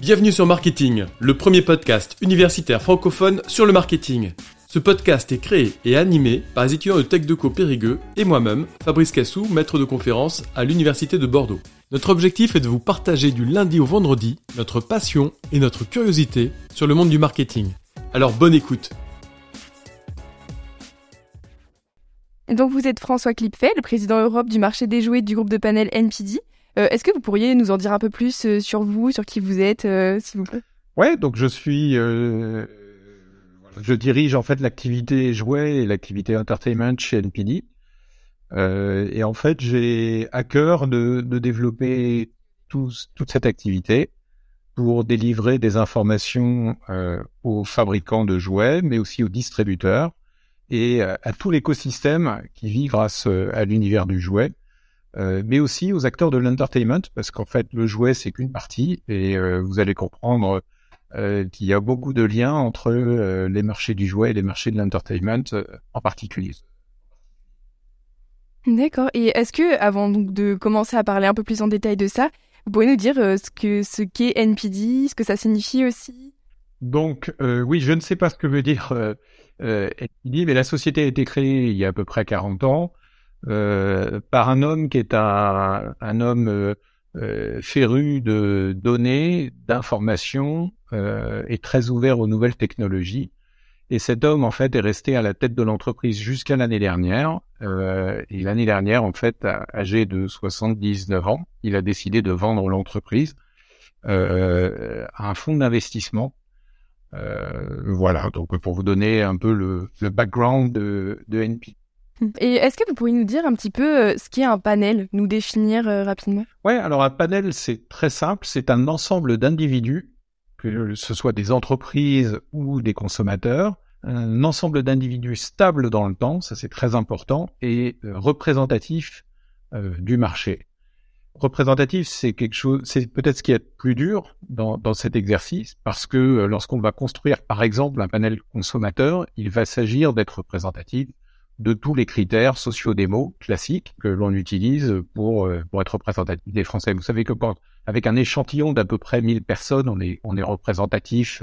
Bienvenue sur Marketing, le premier podcast universitaire francophone sur le marketing. Ce podcast est créé et animé par les étudiants de TechDeco Périgueux et moi-même, Fabrice Cassou, maître de conférence à l'Université de Bordeaux. Notre objectif est de vous partager du lundi au vendredi notre passion et notre curiosité sur le monde du marketing. Alors bonne écoute Donc vous êtes François Clipfet, le président Europe du marché des jouets du groupe de panel NPD. Euh, est-ce que vous pourriez nous en dire un peu plus euh, sur vous, sur qui vous êtes, euh, s'il vous plaît? Ouais, donc je suis, je dirige en fait l'activité jouets et l'activité entertainment chez NPD. et en fait, j'ai à cœur de, de développer toute cette activité pour délivrer des informations aux fabricants de jouets, mais aussi aux distributeurs et à tout l'écosystème qui vit grâce à l'univers du jouet euh, mais aussi aux acteurs de l'entertainment, parce qu'en fait, le jouet, c'est qu'une partie, et euh, vous allez comprendre euh, qu'il y a beaucoup de liens entre les marchés du jouet et les marchés de l'entertainment en particulier. D'accord. Et est-ce que, avant de commencer à parler un peu plus en détail de ça, vous pouvez nous dire ce que ce qu'est NPD, ce que ça signifie aussi? Donc, oui, je ne sais pas ce que veut dire NPD, mais la société a été créée il y a à peu près 40 ans. Euh, par un homme qui est un, un homme euh, euh, féru de données, d'informations et très ouvert aux nouvelles technologies. Et cet homme, en fait, est resté à la tête de l'entreprise jusqu'à l'année dernière. Euh, et l'année dernière, en fait, âgé de 79 ans, il a décidé de vendre l'entreprise euh, à un fonds d'investissement. Euh, voilà, donc pour vous donner un peu le, le background de, de NP. Et est-ce que vous pourriez nous dire un petit peu euh, ce qu'est un panel, nous définir euh, rapidement? Ouais, alors un panel, c'est très simple, c'est un ensemble d'individus, que ce soit des entreprises ou des consommateurs, un ensemble d'individus stables dans le temps, ça c'est très important, et euh, représentatif du marché. Représentatif, c'est quelque chose, c'est peut-être ce qui est plus dur dans, dans cet exercice, parce que lorsqu'on va construire, par exemple, un panel consommateur, il va s'agir d'être représentatif de tous les critères sociodémos classiques que l'on utilise pour, euh, pour être représentatif des Français. Vous savez que avec un échantillon d'à peu près 1000 personnes, on est, on est représentatif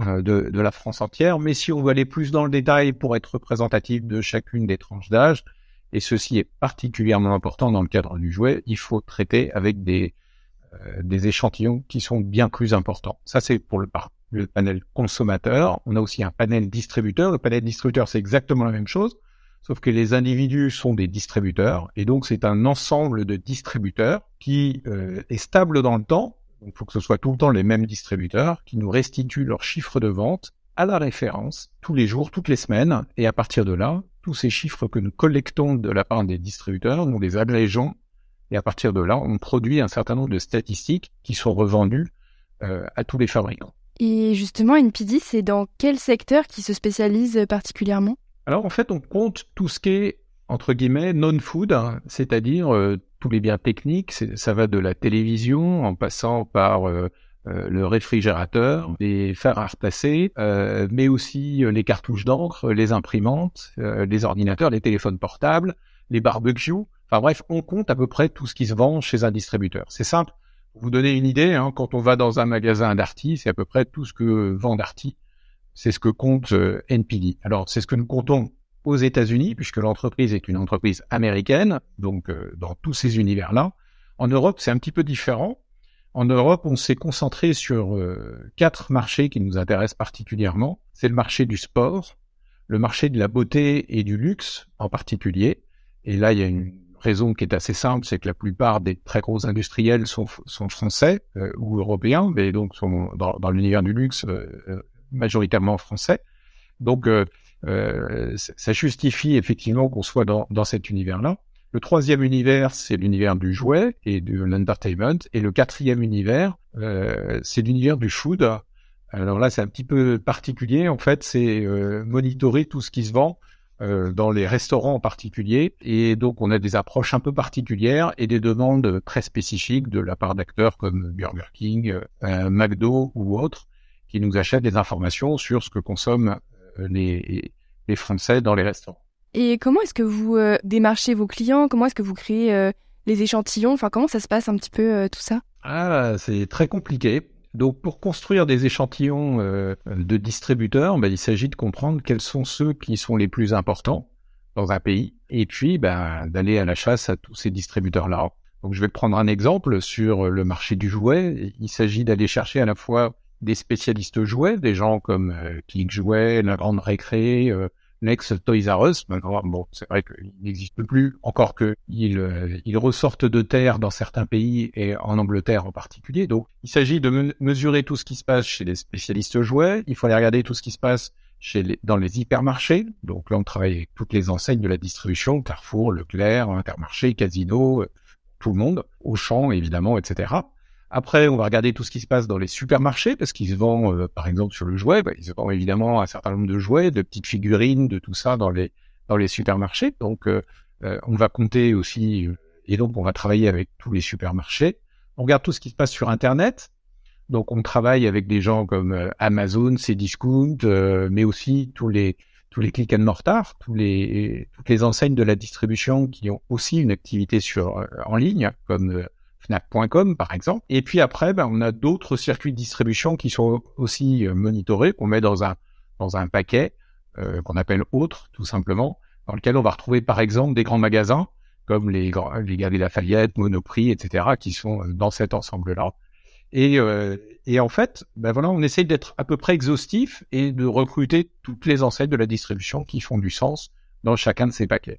euh, de, de la France entière. Mais si on veut aller plus dans le détail pour être représentatif de chacune des tranches d'âge, et ceci est particulièrement important dans le cadre du jouet, il faut traiter avec des, euh, des échantillons qui sont bien plus importants. Ça, c'est pour le, le panel consommateur. On a aussi un panel distributeur. Le panel distributeur, c'est exactement la même chose. Sauf que les individus sont des distributeurs, et donc c'est un ensemble de distributeurs qui euh, est stable dans le temps. Il faut que ce soit tout le temps les mêmes distributeurs qui nous restituent leurs chiffres de vente à la référence tous les jours, toutes les semaines, et à partir de là, tous ces chiffres que nous collectons de la part des distributeurs, nous les agrégeons, et à partir de là, on produit un certain nombre de statistiques qui sont revendues euh, à tous les fabricants. Et justement, NPD, c'est dans quel secteur qui se spécialise particulièrement? Alors en fait, on compte tout ce qui est entre guillemets non-food, hein, c'est-à-dire euh, tous les biens techniques. Ça va de la télévision en passant par euh, euh, le réfrigérateur, les fers à repasser, mais aussi les cartouches d'encre, les imprimantes, les ordinateurs, les téléphones portables, les barbecues. Enfin bref, on compte à peu près tout ce qui se vend chez un distributeur. C'est simple. Pour vous donner une idée, hein, quand on va dans un magasin Darty, c'est à peu près tout ce que vend Darty c'est ce que compte euh, NPD. Alors, c'est ce que nous comptons aux États-Unis, puisque l'entreprise est une entreprise américaine, donc euh, dans tous ces univers-là. En Europe, c'est un petit peu différent. En Europe, on s'est concentré sur euh, quatre marchés qui nous intéressent particulièrement. C'est le marché du sport, le marché de la beauté et du luxe en particulier. Et là, il y a une raison qui est assez simple, c'est que la plupart des très gros industriels sont, français ou européens, mais donc dans l'univers du luxe majoritairement français. Donc, euh, euh, ça justifie effectivement qu'on soit dans, dans cet univers-là. Le troisième univers, c'est l'univers du jouet et de l'entertainment. Et le quatrième univers, euh, c'est l'univers du food. Alors là, c'est un petit peu particulier. En fait, c'est euh, monitorer tout ce qui se vend dans les restaurants en particulier. Et donc, on a des approches un peu particulières et des demandes très spécifiques de la part d'acteurs comme Burger King, McDo ou autres qui nous achètent des informations sur ce que consomment euh, les, les Français dans les restaurants. Et comment est-ce que vous euh, démarchez vos clients? Comment est-ce que vous créez euh, les échantillons? Enfin, comment ça se passe un petit peu tout ça? Ah, c'est très compliqué. Donc, pour construire des échantillons de distributeurs, ben, il s'agit de comprendre quels sont ceux qui sont les plus importants dans un pays, et puis ben, d'aller à la chasse à tous ces distributeurs-là. Donc, je vais prendre un exemple sur le marché du jouet. Il s'agit d'aller chercher à la fois des spécialistes jouets, des gens comme euh, Click Jouet, La Grande Récré, euh, l'ex Toys R Us. bon, c'est vrai qu'il n'existe plus, encore que il, euh, il ressortent de terre dans certains pays et en Angleterre en particulier. Donc, il s'agit de mesurer tout ce qui se passe chez les spécialistes jouets. Il faut aller regarder tout ce qui se passe chez les, dans les hypermarchés. Donc là, on travaille avec toutes les enseignes de la distribution, Carrefour, Leclerc, Intermarché, Casino, euh, tout le monde, Auchan évidemment, etc. Après, on va regarder tout ce qui se passe dans les supermarchés, parce qu'ils se vendent, euh, par exemple, sur le jouet, bah, ils se vendent évidemment un certain nombre de jouets, de petites figurines, de tout ça dans les dans les supermarchés. Donc, euh, euh, on va compter aussi, et donc on va travailler avec tous les supermarchés. On regarde tout ce qui se passe sur Internet. Donc, on travaille avec des gens comme Amazon, Cdiscount, mais aussi tous les tous les click and mortar, tous les toutes les enseignes de la distribution qui ont aussi une activité sur en ligne, comme Fnac.com par exemple. Et puis après, ben, on a d'autres circuits de distribution qui sont aussi euh, monitorés, qu'on met dans un paquet euh, qu'on appelle autre, tout simplement, dans lequel on va retrouver par exemple des grands magasins comme les les Galeries Lafayette, Monoprix, etc., qui sont euh, dans cet ensemble-là. Et, et en fait, ben voilà, on essaye d'être à peu près exhaustif et de recruter toutes les enseignes de la distribution qui font du sens dans chacun de ces paquets.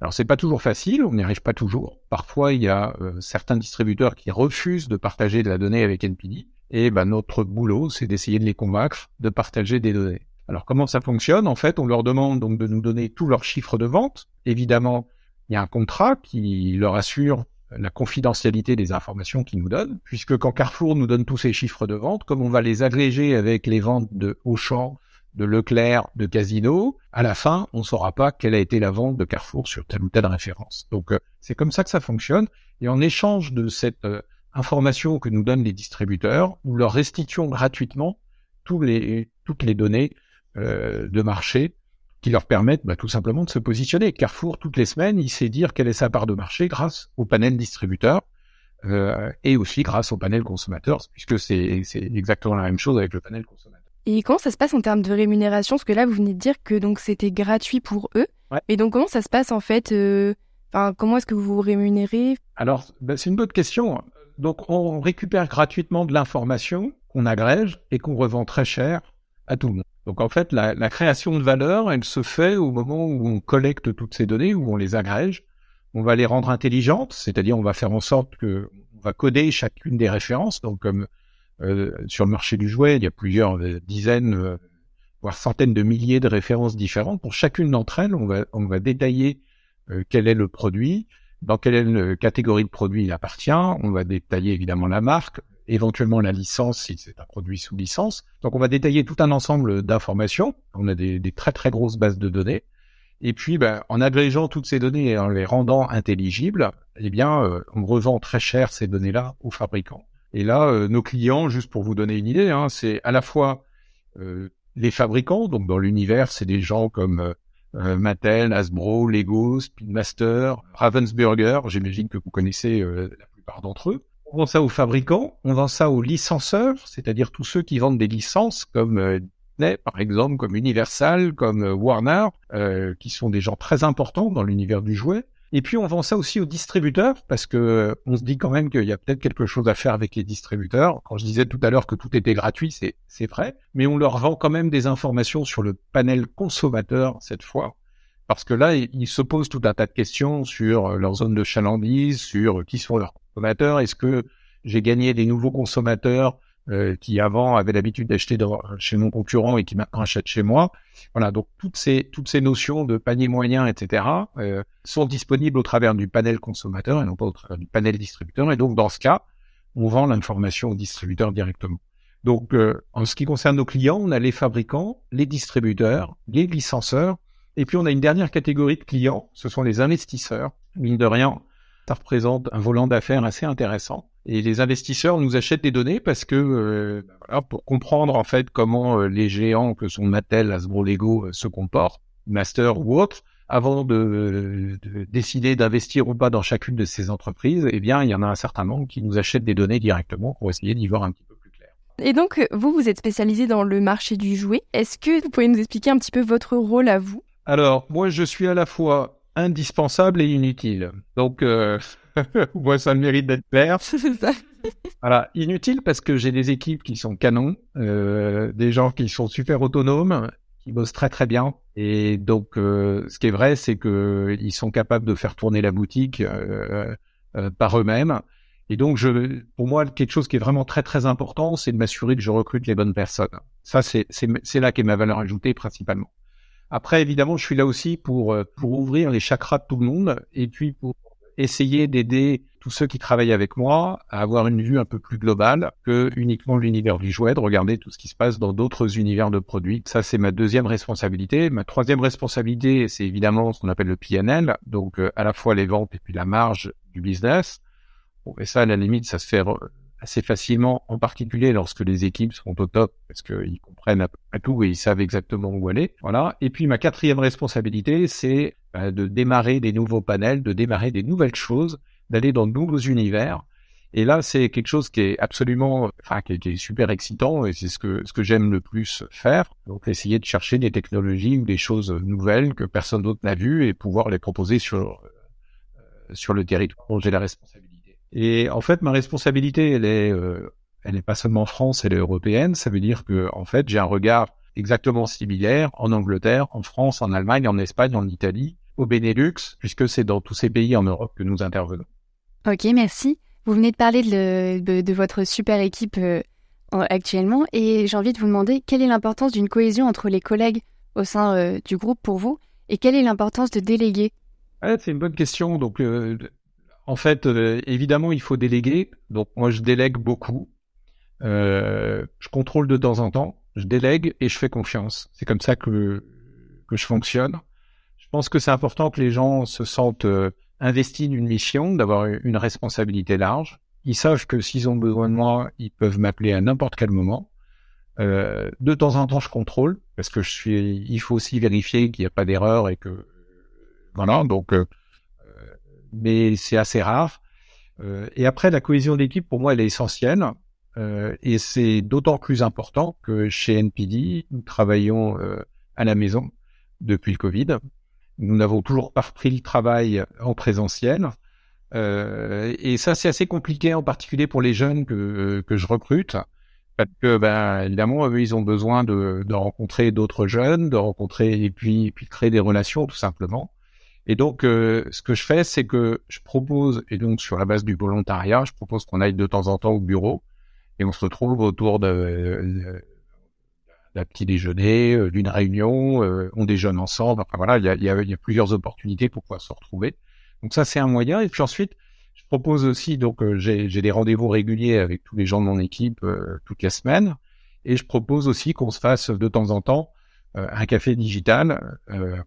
Alors c'est pas toujours facile, on n'y arrive pas toujours. Parfois il y a euh, certains distributeurs qui refusent de partager de la donnée avec NPD, et ben, notre boulot c'est d'essayer de les convaincre de partager des données. Alors comment ça fonctionne? En fait, on leur demande donc de nous donner tous leurs chiffres de vente. Évidemment, il y a un contrat qui leur assure la confidentialité des informations qu'ils nous donnent, puisque quand Carrefour nous donne tous ces chiffres de vente, comme on va les agréger avec les ventes de Auchan, de Leclerc, de Casino, à la fin, on ne saura pas quelle a été la vente de Carrefour sur telle ou telle référence. Donc euh, c'est comme ça que ça fonctionne. Et en échange de cette euh, information que nous donnent les distributeurs, nous leur restituons gratuitement toutes les données euh, de marché qui leur permettent bah, tout simplement de se positionner. Carrefour, toutes les semaines, il sait dire quelle est sa part de marché grâce au panel distributeur et aussi grâce au panel consommateur, puisque c'est exactement la même chose avec le panel consommateur. Et comment ça se passe en termes de rémunération? Parce que là, vous venez de dire que donc c'était gratuit pour eux. Ouais. Et donc, comment ça se passe en fait euh, comment est-ce que vous vous rémunérez? Alors, ben, c'est une bonne question. Donc, on récupère gratuitement de l'information qu'on agrège et qu'on revend très cher à tout le monde. Donc, en fait, la, la, création de valeur, elle se fait au moment où on collecte toutes ces données, où on les agrège. On va les rendre intelligentes, c'est-à-dire on va faire en sorte que on va coder chacune des références. Donc, comme euh, sur le marché du jouet, il y a plusieurs euh, dizaines, euh, voire centaines de milliers de références différentes. Pour chacune d'entre elles, on va, détailler quel est le produit, dans quelle catégorie de produit il appartient. On va détailler évidemment la marque, éventuellement la licence si c'est un produit sous licence. Donc on va détailler tout un ensemble d'informations. On a des, des, très très grosses bases de données. Et puis, ben, en agrégeant toutes ces données et en les rendant intelligibles, eh bien, on revend très cher ces données-là aux fabricants. Et là, euh, nos clients, juste pour vous donner une idée, hein, c'est à la fois euh, les fabricants, donc dans l'univers, c'est des gens comme euh, Mattel, Hasbro, Lego, Speedmaster, Ravensburger, j'imagine que vous connaissez la plupart d'entre eux. On vend ça aux fabricants, on vend ça aux licenceurs, c'est-à-dire tous ceux qui vendent des licences comme Disney, par exemple, comme Universal, comme Warner, qui sont des gens très importants dans l'univers du jouet. Et puis on vend ça aussi aux distributeurs parce que on se dit quand même qu'il y a peut-être quelque chose à faire avec les distributeurs. Quand je disais tout à l'heure que tout était gratuit, c'est c'est vrai, mais on leur vend quand même des informations sur le panel consommateur cette fois. Parce que là, ils se posent tout un tas de questions sur leur zone de chalandise, sur qui sont leurs consommateurs, est-ce que j'ai gagné des nouveaux consommateurs euh, qui avant avaient l'habitude d'acheter chez mon concurrent et qui maintenant achètent chez moi. Voilà, donc toutes ces toutes ces notions de panier moyen, etc., euh, sont disponibles au travers du panel consommateur et non pas au travers du panel distributeur. Et donc dans ce cas, on vend l'information au distributeur directement. Donc euh, en ce qui concerne nos clients, on a les fabricants, les distributeurs, les licenceurs, et puis on a une dernière catégorie de clients, ce sont les investisseurs. Mine de rien, ça représente un volant d'affaires assez intéressant. Et les investisseurs nous achètent des données parce que euh, ben voilà, pour comprendre en fait comment euh, les géants que sont Mattel, Hasbro, Lego euh, se comportent, Master ou autres, avant de, de décider d'investir ou pas dans chacune de ces entreprises, eh bien, il y en a un certain nombre qui nous achètent des données directement pour essayer d'y voir un petit peu plus clair. Et donc, vous, vous êtes spécialisé dans le marché du jouet. Est-ce que vous pouvez nous expliquer un petit peu votre rôle à vous? Alors, moi, je suis à la fois indispensable et inutile. Donc, euh, moi, ça le mérite d'être clair. voilà, inutile parce que j'ai des équipes qui sont canons, euh, des gens qui sont super autonomes, qui bossent très très bien. Et donc, euh, ce qui est vrai, c'est que ils sont capables de faire tourner la boutique euh, euh, par eux-mêmes. Et donc, je, pour moi, quelque chose qui est vraiment très très important, c'est de m'assurer que je recrute les bonnes personnes. Ça, c'est c'est là qu'est ma valeur ajoutée principalement. Après, évidemment, je suis là aussi pour pour ouvrir les chakras de tout le monde et puis pour essayer d'aider tous ceux qui travaillent avec moi à avoir une vue un peu plus globale que uniquement l'univers du jouet, de regarder tout ce qui se passe dans d'autres univers de produits. Ça, c'est ma deuxième responsabilité. Ma troisième responsabilité, c'est évidemment ce qu'on appelle le PNL, donc euh, à la fois les ventes et puis la marge du business. Bon, et ça, à la limite, ça se fait assez facilement, en particulier lorsque les équipes sont au top, parce qu'ils comprennent à tout et ils savent exactement où aller. Voilà. Et puis ma quatrième responsabilité, c'est bah, de démarrer des nouveaux panels, de démarrer des nouvelles choses, d'aller dans de nouveaux univers. Et là, c'est quelque chose qui est absolument, enfin, qui est, super excitant et c'est ce que ce que j'aime le plus faire. Donc, essayer de chercher des technologies ou des choses nouvelles que personne d'autre n'a vues et pouvoir les proposer sur euh, sur le territoire dont j'ai la responsabilité. Et en fait, ma responsabilité, elle est, euh, elle n'est pas seulement en France, elle est européenne. Ça veut dire que, en fait, j'ai un regard exactement similaire en Angleterre, en France, en Allemagne, en Espagne, en Italie, au Benelux, puisque c'est dans tous ces pays en Europe que nous intervenons. Ok, merci. Vous venez de parler de, votre super équipe euh, actuellement et j'ai envie de vous demander quelle est l'importance d'une cohésion entre les collègues au sein euh, du groupe pour vous et quelle est l'importance de déléguer? C'est une bonne question. Donc, euh, en fait, évidemment, il faut déléguer. Donc, moi, je délègue beaucoup. je contrôle de temps en temps je délègue et je fais confiance. C'est comme ça que, que je fonctionne. Je pense que c'est important que les gens se sentent euh, investis d'une mission, d'avoir une responsabilité large. Ils savent que s'ils ont besoin de moi, ils peuvent m'appeler à n'importe quel moment. Euh, de temps en temps, je contrôle parce que je suis. Il faut aussi vérifier qu'il n'y a pas d'erreur et que voilà. Donc, euh, mais c'est assez rare. et après, la cohésion d'équipe, pour moi, elle est essentielle. Euh, et c'est d'autant plus important que chez NPD, nous travaillons euh, à la maison depuis le Covid. Nous n'avons toujours pas repris le travail en présentiel. Euh, et ça, c'est assez compliqué, en particulier pour les jeunes que, que je recrute. Parce que, ben, évidemment, eux, ils ont besoin de, de rencontrer d'autres jeunes, de rencontrer et puis, et puis créer des relations, tout simplement. Et donc, ce que je fais, c'est que je propose, et donc sur la base du volontariat, je propose qu'on aille de temps en temps au bureau et on se retrouve autour de, d'un petit déjeuner, euh, d'une réunion, euh, on déjeune ensemble. Enfin voilà, il y a, y, y a, plusieurs opportunités pour pouvoir se retrouver. Donc ça, c'est un moyen. Et puis ensuite, je propose aussi, donc euh, j'ai, j'ai des rendez-vous réguliers avec tous les gens de mon équipe toutes les semaines. Et je propose aussi qu'on se fasse de temps en temps un café digital.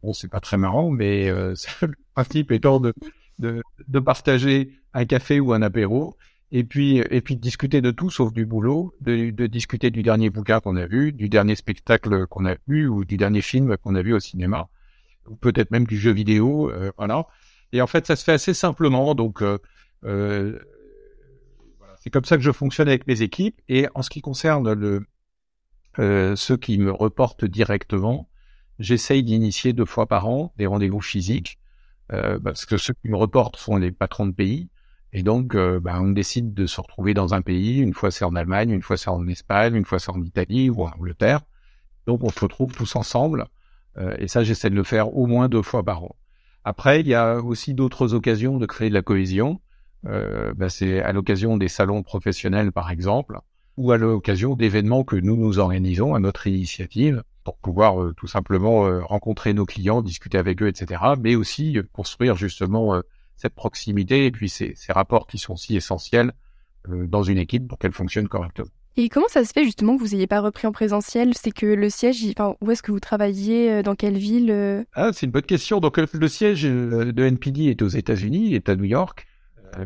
bon, c'est pas très marrant, mais le principe étant de, de, de partager un café ou un apéro et puis et puis discuter de tout sauf du boulot, de, de discuter du dernier bouquin qu'on a vu, du dernier spectacle qu'on a vu ou du dernier film qu'on a vu au cinéma, ou peut-être même du jeu vidéo, euh, voilà. Et en fait, ça se fait assez simplement, donc euh, euh, c'est comme ça que je fonctionne avec mes équipes. Et en ce qui concerne le euh, ceux qui me reportent directement, j'essaye d'initier deux fois par an des rendez-vous physiques, euh, parce que ceux qui me reportent sont les patrons de pays. Et donc, euh, bah, on décide de se retrouver dans un pays. Une fois c'est en Allemagne, une fois c'est en Espagne, une fois c'est en Italie ou en Angleterre. Donc, on se retrouve tous ensemble. Euh, et ça, j'essaie de le faire au moins deux fois par an. Après, il y a aussi d'autres occasions de créer de la cohésion. Euh, bah, c'est à l'occasion des salons professionnels, par exemple, ou à l'occasion d'événements que nous nous organisons à notre initiative pour pouvoir tout simplement rencontrer nos clients, discuter avec eux, etc. Mais aussi construire justement cette proximité et puis ces, ces rapports qui sont si essentiels euh, dans une équipe pour qu'elle fonctionne correctement. Et comment ça se fait justement que vous n'ayez pas repris en présentiel? C'est que le siège, enfin, où est-ce que vous travaillez euh, Dans quelle ville euh? Ah, c'est une bonne question. Donc le siège de NPD est aux États-Unis, est à New York.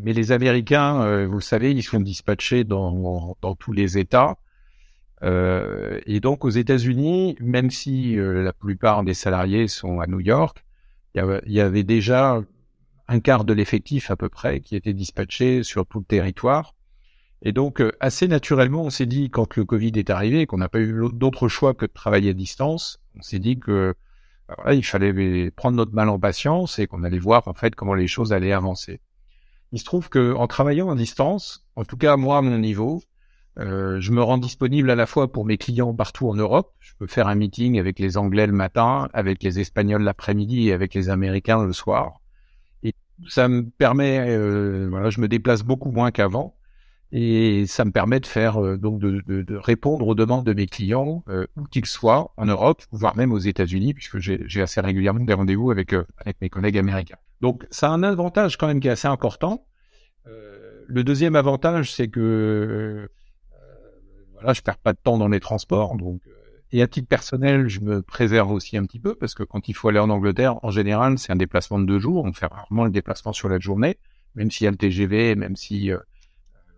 Mais les Américains, vous le savez, ils sont dispatchés dans, dans tous les États. et donc aux États-Unis, même si la plupart des salariés sont à New York, il y avait déjà un quart de l'effectif à peu près qui était dispatché sur tout le territoire. Et donc, assez naturellement, on s'est dit, quand le Covid est arrivé, qu'on n'a pas eu d'autre choix que de travailler à distance, on s'est dit que bah il fallait prendre notre mal en patience et qu'on allait voir en fait comment les choses allaient avancer. Il se trouve que en travaillant à distance, en tout cas moi à mon niveau, euh, je me rends disponible à la fois pour mes clients partout en Europe. Je peux faire un meeting avec les Anglais le matin, avec les Espagnols l'après-midi et avec les Américains le soir. Et ça me permet, euh, voilà, je me déplace beaucoup moins qu'avant. Et ça me permet de faire euh, donc de, de, répondre aux demandes de mes clients euh, où qu'ils soient en Europe, voire même aux États-Unis, puisque j'ai assez régulièrement des rendez-vous avec avec mes collègues américains. Donc ça a un avantage quand même qui est assez important. le deuxième avantage, c'est que voilà, je perds pas de temps dans les transports, donc euh, et à titre personnel, je me préserve aussi un petit peu parce que quand il faut aller en Angleterre, en général, c'est un déplacement de deux jours. On fait rarement le déplacement sur la journée, même s'il y a le TGV, même si euh,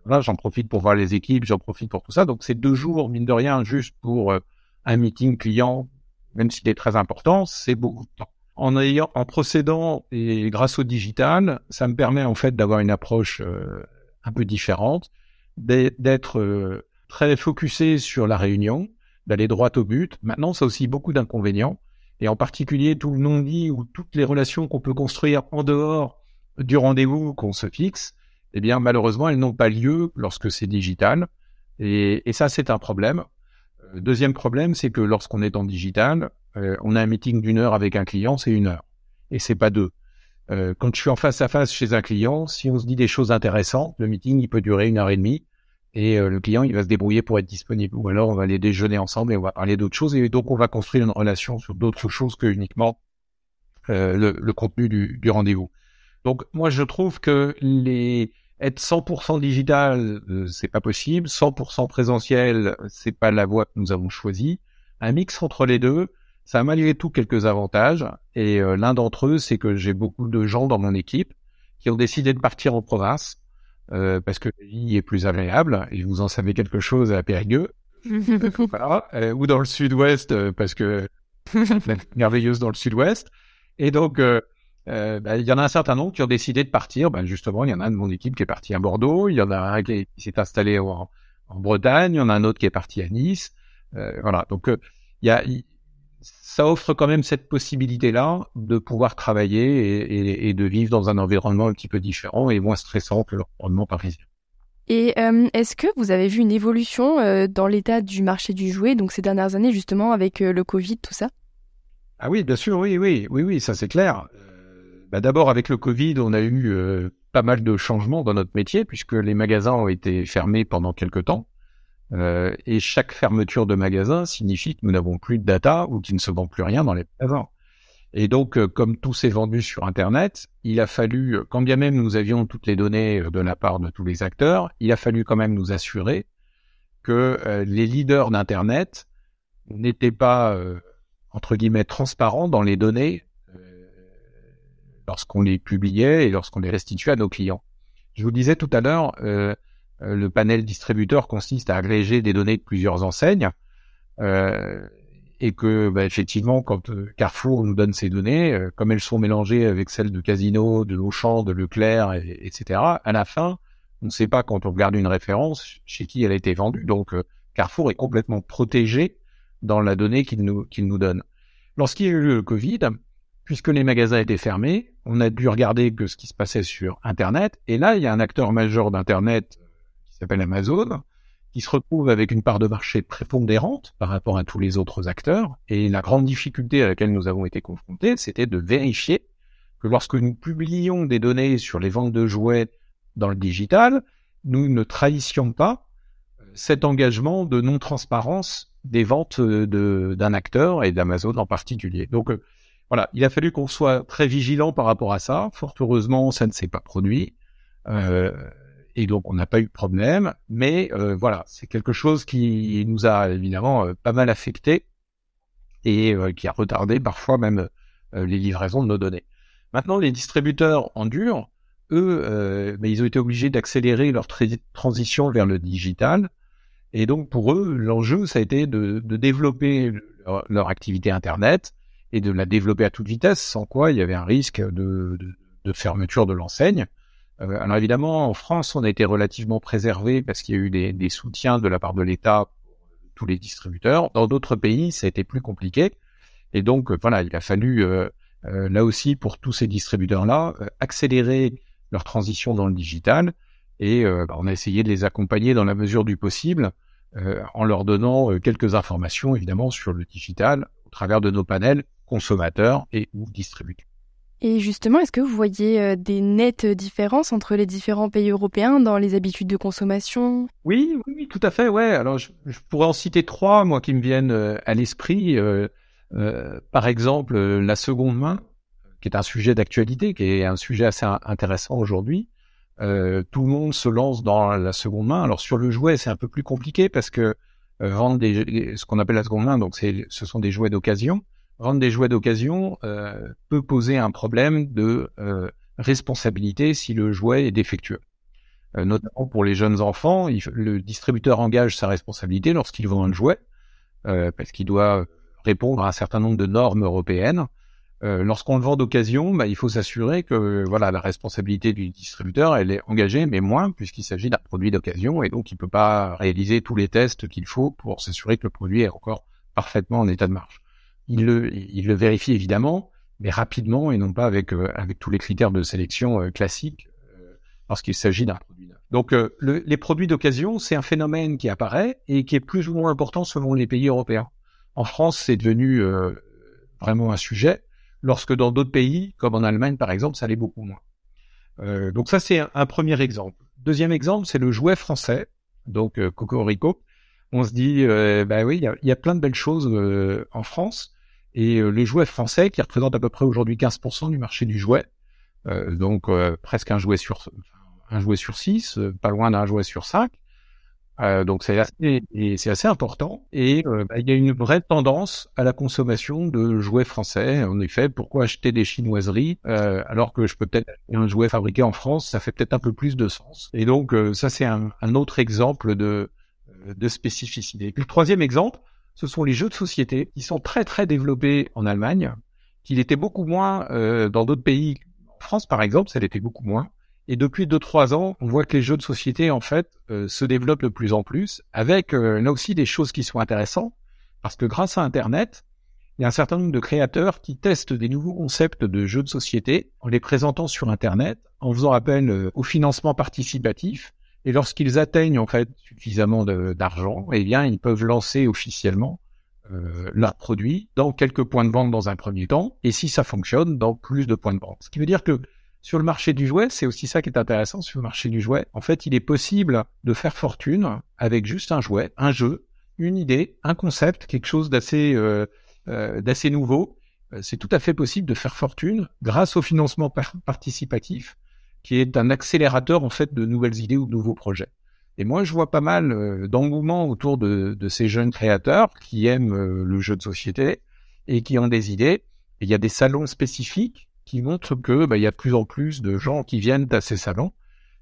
voilà, j'en profite pour voir les équipes, j'en profite pour tout ça. Donc c'est deux jours, mine de rien, juste pour euh, un meeting client, même s'il est très important, c'est beaucoup de temps. En ayant, en procédant et grâce au digital, ça me permet en fait d'avoir une approche un peu différente, d'être très focusé sur la réunion, d'aller droit au but. Maintenant, ça a aussi beaucoup d'inconvénients, et en particulier tout le non-dit ou toutes les relations qu'on peut construire en dehors du rendez-vous qu'on se fixe, eh bien malheureusement, elles n'ont pas lieu lorsque c'est digital, et, et ça c'est un problème. Euh, deuxième problème, c'est que lorsqu'on est en digital, euh, on a un meeting d'une heure avec un client, c'est une heure, et c'est pas deux. Euh, quand je suis en face à face chez un client, si on se dit des choses intéressantes, le meeting il peut durer une heure et demie et euh, le client il va se débrouiller pour être disponible ou alors on va aller déjeuner ensemble et on va parler d'autres choses et donc on va construire une relation sur d'autres choses que uniquement euh, le, le, contenu du, du rendez-vous. Donc moi je trouve que les être 100% digital euh, c'est pas possible, 100% présentiel c'est pas la voie que nous avons choisie. Un mix entre les deux, ça a malgré tout quelques avantages et euh, l'un d'entre eux c'est que j'ai beaucoup de gens dans mon équipe qui ont décidé de partir en province euh, parce que la vie est plus agréable et vous en savez quelque chose à Périgueux. voilà. Euh, ou dans le sud-ouest euh, parce que merveilleuse dans le sud-ouest. Et donc, euh, bah, il y en a un certain nombre qui ont décidé de partir. Ben, justement, il y en a un de mon équipe qui est parti à Bordeaux, il y en a un qui, s'est installé en, en, Bretagne, il y en a un autre qui est parti à Nice. voilà. Donc, il y a, ça offre quand même cette possibilité-là de pouvoir travailler et, et, de vivre dans un environnement un petit peu différent et moins stressant que l'environnement parisien. Et euh, est-ce que vous avez vu une évolution euh, dans l'état du marché du jouet, donc ces dernières années justement avec euh, le Covid, tout ça? Ah oui, bien sûr, oui, oui, oui, oui, ça c'est clair. Bah, D'abord avec le Covid, on a eu pas mal de changements dans notre métier puisque les magasins ont été fermés pendant quelques temps. Euh, et chaque fermeture de magasin signifie que nous n'avons plus de data ou qu'il ne se vend plus rien dans les magasins. Et donc, euh, comme tout s'est vendu sur Internet, il a fallu, euh, quand bien même nous avions toutes les données de la part de tous les acteurs, il a fallu quand même nous assurer que les leaders d'Internet n'étaient pas, entre guillemets, transparents dans les données lorsqu'on les publiait et lorsqu'on les restituait à nos clients. Je vous disais tout à l'heure, euh, le panel distributeur consiste à agréger des données de plusieurs enseignes euh, et que bah, effectivement, quand euh, Carrefour nous donne ces données, comme elles sont mélangées avec celles de Casino, de Auchan, de Leclerc, etc., à la fin, on ne sait pas quand on regarde une référence chez qui elle a été vendue. Donc Carrefour est complètement protégé dans la donnée qu'il nous, qu'il nous donne. Lorsqu'il y a eu le Covid, puisque les magasins étaient fermés, on a dû regarder que ce qui se passait sur Internet. Et là, il y a un acteur majeur d'Internet s'appelle Amazon, qui se retrouve avec une part de marché prépondérante par rapport à tous les autres acteurs. Et la grande difficulté à laquelle nous avons été confrontés, c'était de vérifier que lorsque nous publions des données sur les ventes de jouets dans le digital, nous ne trahissions pas euh, cet engagement de non-transparence des ventes euh, d'un acteur et d'Amazon en particulier. Donc euh, voilà, il a fallu qu'on soit très vigilant par rapport à ça. Fort heureusement, ça ne s'est pas produit. Euh, et donc on n'a pas eu de problème. Mais euh, voilà, c'est quelque chose qui nous a évidemment euh, pas mal affecté et euh, qui a retardé parfois même les livraisons de nos données. Maintenant, les distributeurs en dur, eux, mais ils ont été obligés d'accélérer leur transition vers le digital. Et donc pour eux, l'enjeu, ça a été de, de développer leur, leur, activité Internet et de la développer à toute vitesse, sans quoi il y avait un risque de, de, de fermeture de l'enseigne. Euh, alors évidemment, en France, on a été relativement préservé parce qu'il y a eu des, des soutiens de la part de l'État pour tous les distributeurs. Dans d'autres pays, ça a été plus compliqué. Et donc, voilà, il a fallu, euh, euh, là aussi, pour tous ces distributeurs-là, accélérer leur transition dans le digital. Et bah, on a essayé de les accompagner dans la mesure du possible en leur donnant quelques informations, évidemment, sur le digital au travers de nos panels consommateurs et ou distributeurs. Et justement, est-ce que vous voyez euh, des nettes différences entre les différents pays européens dans les habitudes de consommation? Oui, oui, tout à fait. Ouais. Alors, je, pourrais en citer trois, moi, qui me viennent euh, à l'esprit. Euh, par exemple, la seconde main, qui est un sujet d'actualité, qui est un sujet assez intéressant aujourd'hui. tout le monde se lance dans la seconde main. Alors, sur le jouet, c'est un peu plus compliqué parce que vendre des, ce qu'on appelle la seconde main, donc ce sont des jouets d'occasion rendre des jouets d'occasion euh, peut poser un problème de euh, responsabilité si le jouet est défectueux. Euh, notamment pour les jeunes enfants, le distributeur engage sa responsabilité lorsqu'il vend un jouet, parce qu'il doit répondre à un certain nombre de normes européennes. Lorsqu'on le vend d'occasion, bah, il faut s'assurer que voilà la responsabilité du distributeur elle est engagée, mais moins puisqu'il s'agit d'un produit d'occasion et donc il peut pas réaliser tous les tests qu'il faut pour s'assurer que le produit est encore parfaitement en état de marche il le, il le vérifie évidemment, mais rapidement et non pas avec, euh, avec tous les critères de sélection euh, classiques euh, lorsqu'il s'agit d'un produit neuf. Donc les produits d'occasion, c'est un phénomène qui apparaît et qui est plus ou moins important selon les pays européens. En France, c'est devenu vraiment un sujet, lorsque dans d'autres pays, comme en Allemagne par exemple, ça l'est beaucoup moins. donc ça, c'est un, premier exemple. Deuxième exemple, c'est le jouet français, donc Cocorico. On se dit, bah oui, il y y a, plein de belles choses en France. Et euh, les jouets français, qui représentent à peu près aujourd'hui 15% du marché du jouet, euh, donc euh, presque un jouet sur un jouet sur 6, pas loin d'un jouet sur 5. donc c'est assez, c'est assez important. Et bah, il y a une vraie tendance à la consommation de jouets français. En effet, pourquoi acheter des chinoiseries alors que je peux peut-être acheter un jouet fabriqué en France Ça fait peut-être un peu plus de sens. Et donc ça c'est un, un, autre exemple de, de spécificité. puis le troisième exemple, ce sont les jeux de société qui sont très très développés en Allemagne, qu'il était beaucoup moins euh, dans d'autres pays. En France, par exemple, ça l'était beaucoup moins. Et depuis deux trois ans, on voit que les jeux de société en fait euh, se développent de plus en plus, avec euh, là aussi des choses qui sont intéressantes, parce que grâce à Internet, il y a un certain nombre de créateurs qui testent des nouveaux concepts de jeux de société en les présentant sur Internet, en faisant appel au financement participatif et lorsqu'ils atteignent en fait suffisamment d'argent, eh bien, ils peuvent lancer officiellement euh, leur produit dans quelques points de vente dans un premier temps, et si ça fonctionne, dans plus de points de vente. Ce qui veut dire que sur le marché du jouet, c'est aussi ça qui est intéressant sur le marché du jouet. En fait, il est possible de faire fortune avec juste un jouet, un jeu, une idée, un concept, quelque chose d'assez euh, euh, d'assez nouveau. Euh, c'est tout à fait possible de faire fortune grâce au financement participatif qui est un accélérateur en fait de nouvelles idées ou de nouveaux projets. Et moi, je vois pas mal euh, d'engouement autour de, de, ces jeunes créateurs qui aiment euh, le jeu de société et qui ont des idées. Il y a des salons spécifiques qui montrent que bah, il y a de plus en plus de gens qui viennent à ces salons,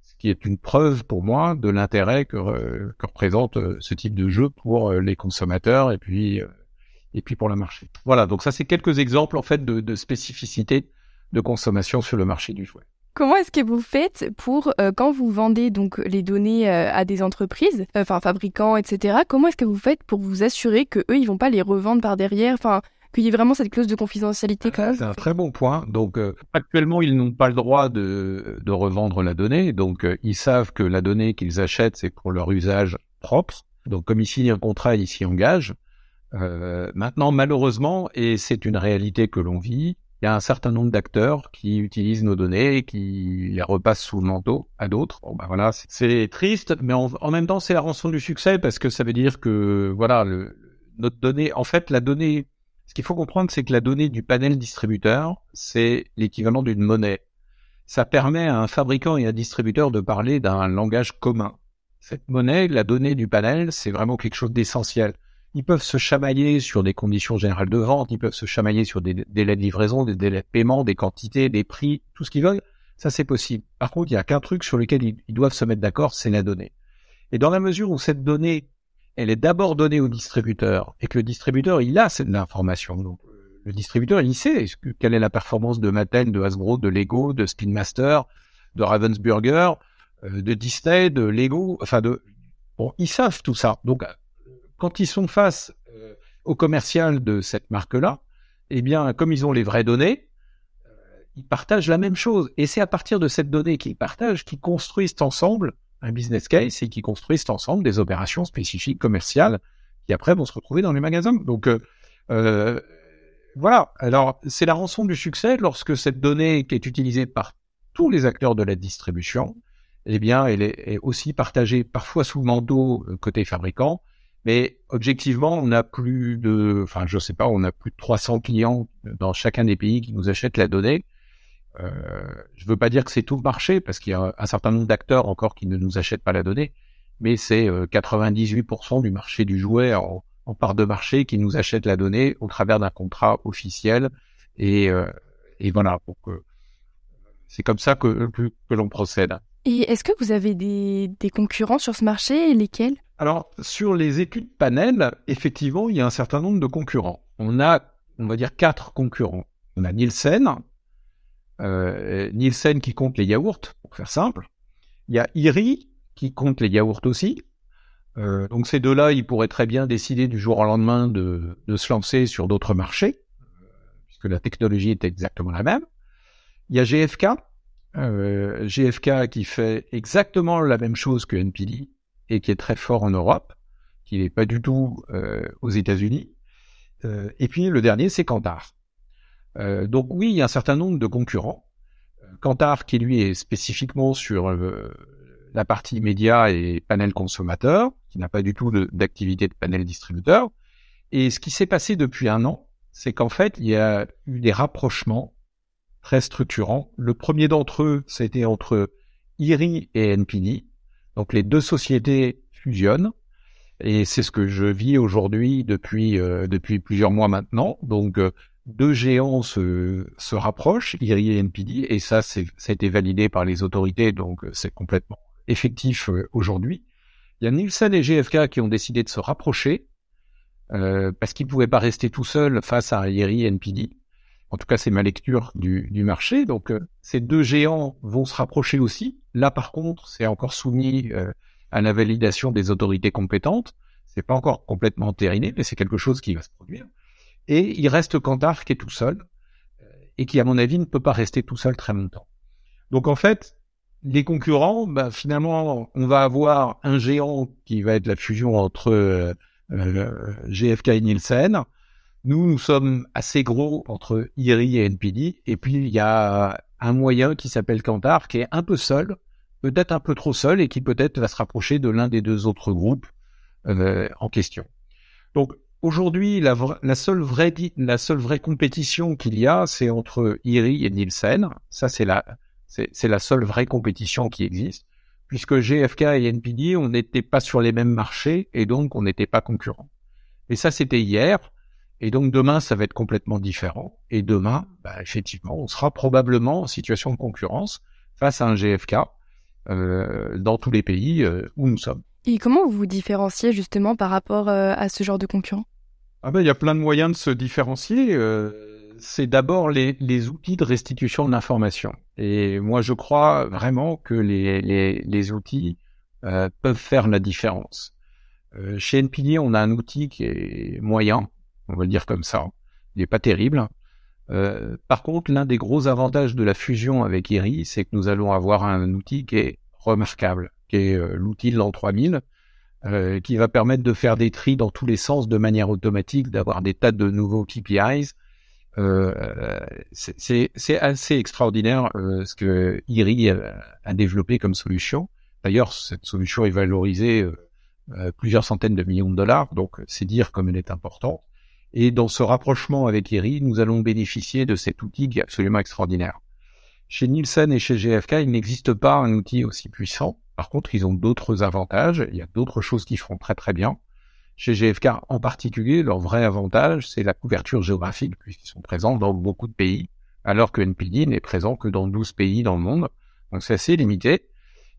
ce qui est une preuve pour moi de l'intérêt que, que, représente euh, ce type de jeu pour les consommateurs et puis et puis pour le marché. Voilà, donc ça c'est quelques exemples en fait de, de spécificités de consommation sur le marché du jouet. Comment est-ce que vous faites pour, euh, quand vous vendez donc les données euh, à des entreprises, euh, enfin fabricants, etc., comment est-ce que vous faites pour vous assurer que eux, ils vont pas les revendre par derrière, enfin, qu'il y ait vraiment cette clause de confidentialité C'est un très bon point. Donc, actuellement, ils n'ont pas le droit de, de revendre la donnée. Donc, ils savent que la donnée qu'ils achètent, c'est pour leur usage propre. Donc, comme ils signent un contrat, ils s'y engagent. maintenant, malheureusement, et c'est une réalité que l'on vit, y a un certain nombre d'acteurs qui utilisent nos données et qui les repassent sous le manteau à d'autres. Bon, ben voilà, c'est triste, mais en, même temps, c'est la rançon du succès parce que ça veut dire que, voilà, notre donnée, en fait, la donnée, ce qu'il faut comprendre, c'est que la donnée du panel distributeur, c'est l'équivalent d'une monnaie. Ça permet à un fabricant et à un distributeur de parler d'un langage commun. Cette monnaie, la donnée du panel, c'est vraiment quelque chose d'essentiel. Ils peuvent se chamailler sur des conditions générales de vente, ils peuvent se chamailler sur des délais de livraison, des délais de paiement, des quantités, des prix, tout ce qu'ils veulent. Ça, c'est possible. Par contre, il n'y a qu'un truc sur lequel ils, doivent se mettre d'accord, c'est la donnée. Et dans la mesure où cette donnée, elle est d'abord donnée au distributeur et que le distributeur, il a cette information. Donc, le distributeur, il sait quelle est la performance de Mattel, de Hasbro, de Lego, de Spin Master, de Ravensburger, euh, de Disney, de Lego, enfin de bon, ils savent tout ça. Donc quand ils sont face euh, au commercial de cette marque-là, eh bien comme ils ont les vraies données, euh, ils partagent la même chose. Et c'est à partir de cette donnée qu'ils partagent qu'ils construisent ensemble un business case et qu'ils construisent ensemble des opérations spécifiques commerciales qui après vont se retrouver dans les magasins. Donc euh, voilà. Alors c'est la rançon du succès lorsque cette donnée qui est utilisée par tous les acteurs de la distribution eh bien, elle est, aussi partagée parfois sous le manteau euh, côté fabricant, mais objectivement, on a plus de, enfin, je sais pas, on a plus de 300 clients dans chacun des pays qui nous achètent la donnée. Euh, je veux pas dire que c'est tout le marché parce qu'il y a un certain nombre d'acteurs encore qui ne nous achètent pas la donnée, mais c'est 98% euh, du marché du jouet en, part de marché qui nous achète la donnée au travers d'un contrat officiel et, euh, et voilà. Donc, c'est comme ça que, que, l'on procède. Et est-ce que vous avez des, concurrents sur ce marché? Et lesquels? Alors, sur les études panel, effectivement, il y a un certain nombre de concurrents. On a, on va dire, quatre concurrents. On a Nielsen, euh, Nielsen qui compte les yaourts, pour faire simple. Il y a IRI qui compte les yaourts aussi. Euh, donc ces deux-là, ils pourraient très bien décider du jour au lendemain de, se lancer sur d'autres marchés, puisque la technologie est exactement la même. Il y a GFK, euh, GFK qui fait exactement la même chose que NPD et qui est très fort en Europe, qui n'est pas du tout euh, aux États-Unis. Euh, et puis le dernier, c'est Kantar. Euh, donc oui, il y a un certain nombre de concurrents. Kantar qui lui est spécifiquement sur la partie média et panel consommateur, qui n'a pas du tout d'activité de panel distributeur. Et ce qui s'est passé depuis un an, c'est qu'en fait, il y a eu des rapprochements très structurant. Le premier d'entre eux, c'était entre IRI et NPD. Donc les deux sociétés fusionnent. Et c'est ce que je vis aujourd'hui depuis euh, depuis plusieurs mois maintenant. Donc euh, deux géants se, se rapprochent, IRI et NPD, et ça ça a été validé par les autorités, donc euh, c'est complètement effectif aujourd'hui. Il y a Nielsen et GFK qui ont décidé de se rapprocher parce qu'ils ne pouvaient pas rester tout seuls face à IRI et NPD. En tout cas, c'est ma lecture du, marché. Donc, euh, ces deux géants vont se rapprocher aussi. Là, par contre, c'est encore soumis euh, à la validation des autorités compétentes. C'est pas encore complètement entériné, mais c'est quelque chose qui va se produire. Et il reste Kantar qui est tout seul euh, et qui, à mon avis, ne peut pas rester tout seul très longtemps. Donc, en fait, les concurrents, bah, finalement, on va avoir un géant qui va être la fusion entre GFK et Nielsen nous, nous sommes assez gros entre IRI et NPD. Et puis, il y a un moyen qui s'appelle Kantar, qui est un peu seul, peut-être un peu trop seul, et qui peut-être va se rapprocher de l'un des deux autres groupes euh, en question. Donc, aujourd'hui, la, la, seule vraie, la seule vraie compétition qu'il y a, c'est entre IRI et Nielsen. Ça, c'est la, c'est la seule vraie compétition qui existe, puisque GFK et NPD, on n'était pas sur les mêmes marchés, et donc on n'était pas concurrents. Et ça, c'était hier. Et donc demain, ça va être complètement différent. Et demain, bah, effectivement, on sera probablement en situation de concurrence face à un GFK euh, dans tous les pays euh, où nous sommes. Et comment vous vous différenciez justement par rapport euh, à ce genre de concurrents Ah ben, il y a plein de moyens de se différencier. Euh, c'est d'abord les, les, outils de restitution de l'information. Et moi, je crois vraiment que les, les, les outils euh, peuvent faire la différence. chez NPD, on a un outil qui est moyen, on va le dire comme ça. Il n'est pas terrible. Euh, par contre, l'un des gros avantages de la fusion avec IRI, c'est que nous allons avoir un outil qui est remarquable, qui est euh, l'outil de l'an 3000, euh, qui va permettre de faire des tris dans tous les sens de manière automatique, d'avoir des tas de nouveaux KPIs. c'est assez extraordinaire ce que IRI a, développé comme solution. D'ailleurs, cette solution est valorisée plusieurs centaines de millions de dollars, donc c'est dire comme elle est importante. Et dans ce rapprochement avec IRI, nous allons bénéficier de cet outil qui est absolument extraordinaire. Chez Nielsen et chez GFK, il n'existe pas un outil aussi puissant. Par contre, ils ont d'autres avantages. Il y a d'autres choses qui font très très bien. Chez GFK en particulier, leur vrai avantage, c'est la couverture géographique, puisqu'ils sont présents dans beaucoup de pays, alors que NPD n'est présent que dans 12 pays dans le monde. Donc c'est assez limité.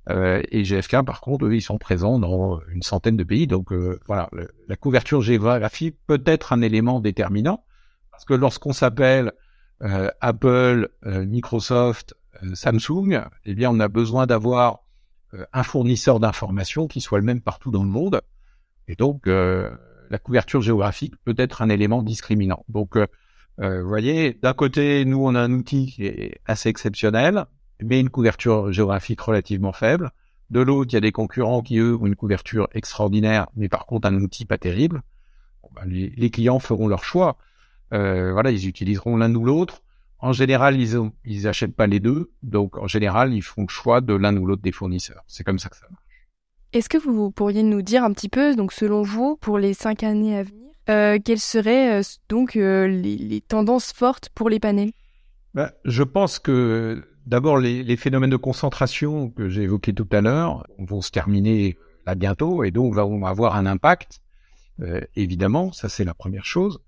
Euh, et GFK, par contre, eux, ils sont présents dans une centaine de pays. Donc euh, voilà, la couverture géographique peut être un élément déterminant. Parce que lorsqu'on s'appelle euh, Apple, euh, Microsoft, euh, Samsung, eh bien, on a besoin d'avoir un fournisseur d'informations qui soit le même partout dans le monde. Et donc, la couverture géographique peut être un élément discriminant. Donc, vous voyez, d'un côté, nous, on a un outil qui est assez exceptionnel, mais une couverture géographique relativement faible. De l'autre, il y a des concurrents qui, eux, ont une couverture extraordinaire, mais par contre un outil pas terrible. Ben, les, clients feront leur choix. Euh, voilà, ils utiliseront l'un ou l'autre. En général, ils, ont, ils achètent pas les deux, donc en général, ils font le choix de l'un ou l'autre des fournisseurs. C'est comme ça que ça marche. Est-ce que vous pourriez nous dire un petit peu, donc selon vous, pour les cinq années à venir, euh, quelles seraient euh, donc les, les, tendances fortes pour les panels? Ben, Je pense que D'abord, les, phénomènes de concentration que j'ai évoqués tout à l'heure vont se terminer là bientôt et donc vont avoir un impact. Euh, évidemment, ça c'est la première chose.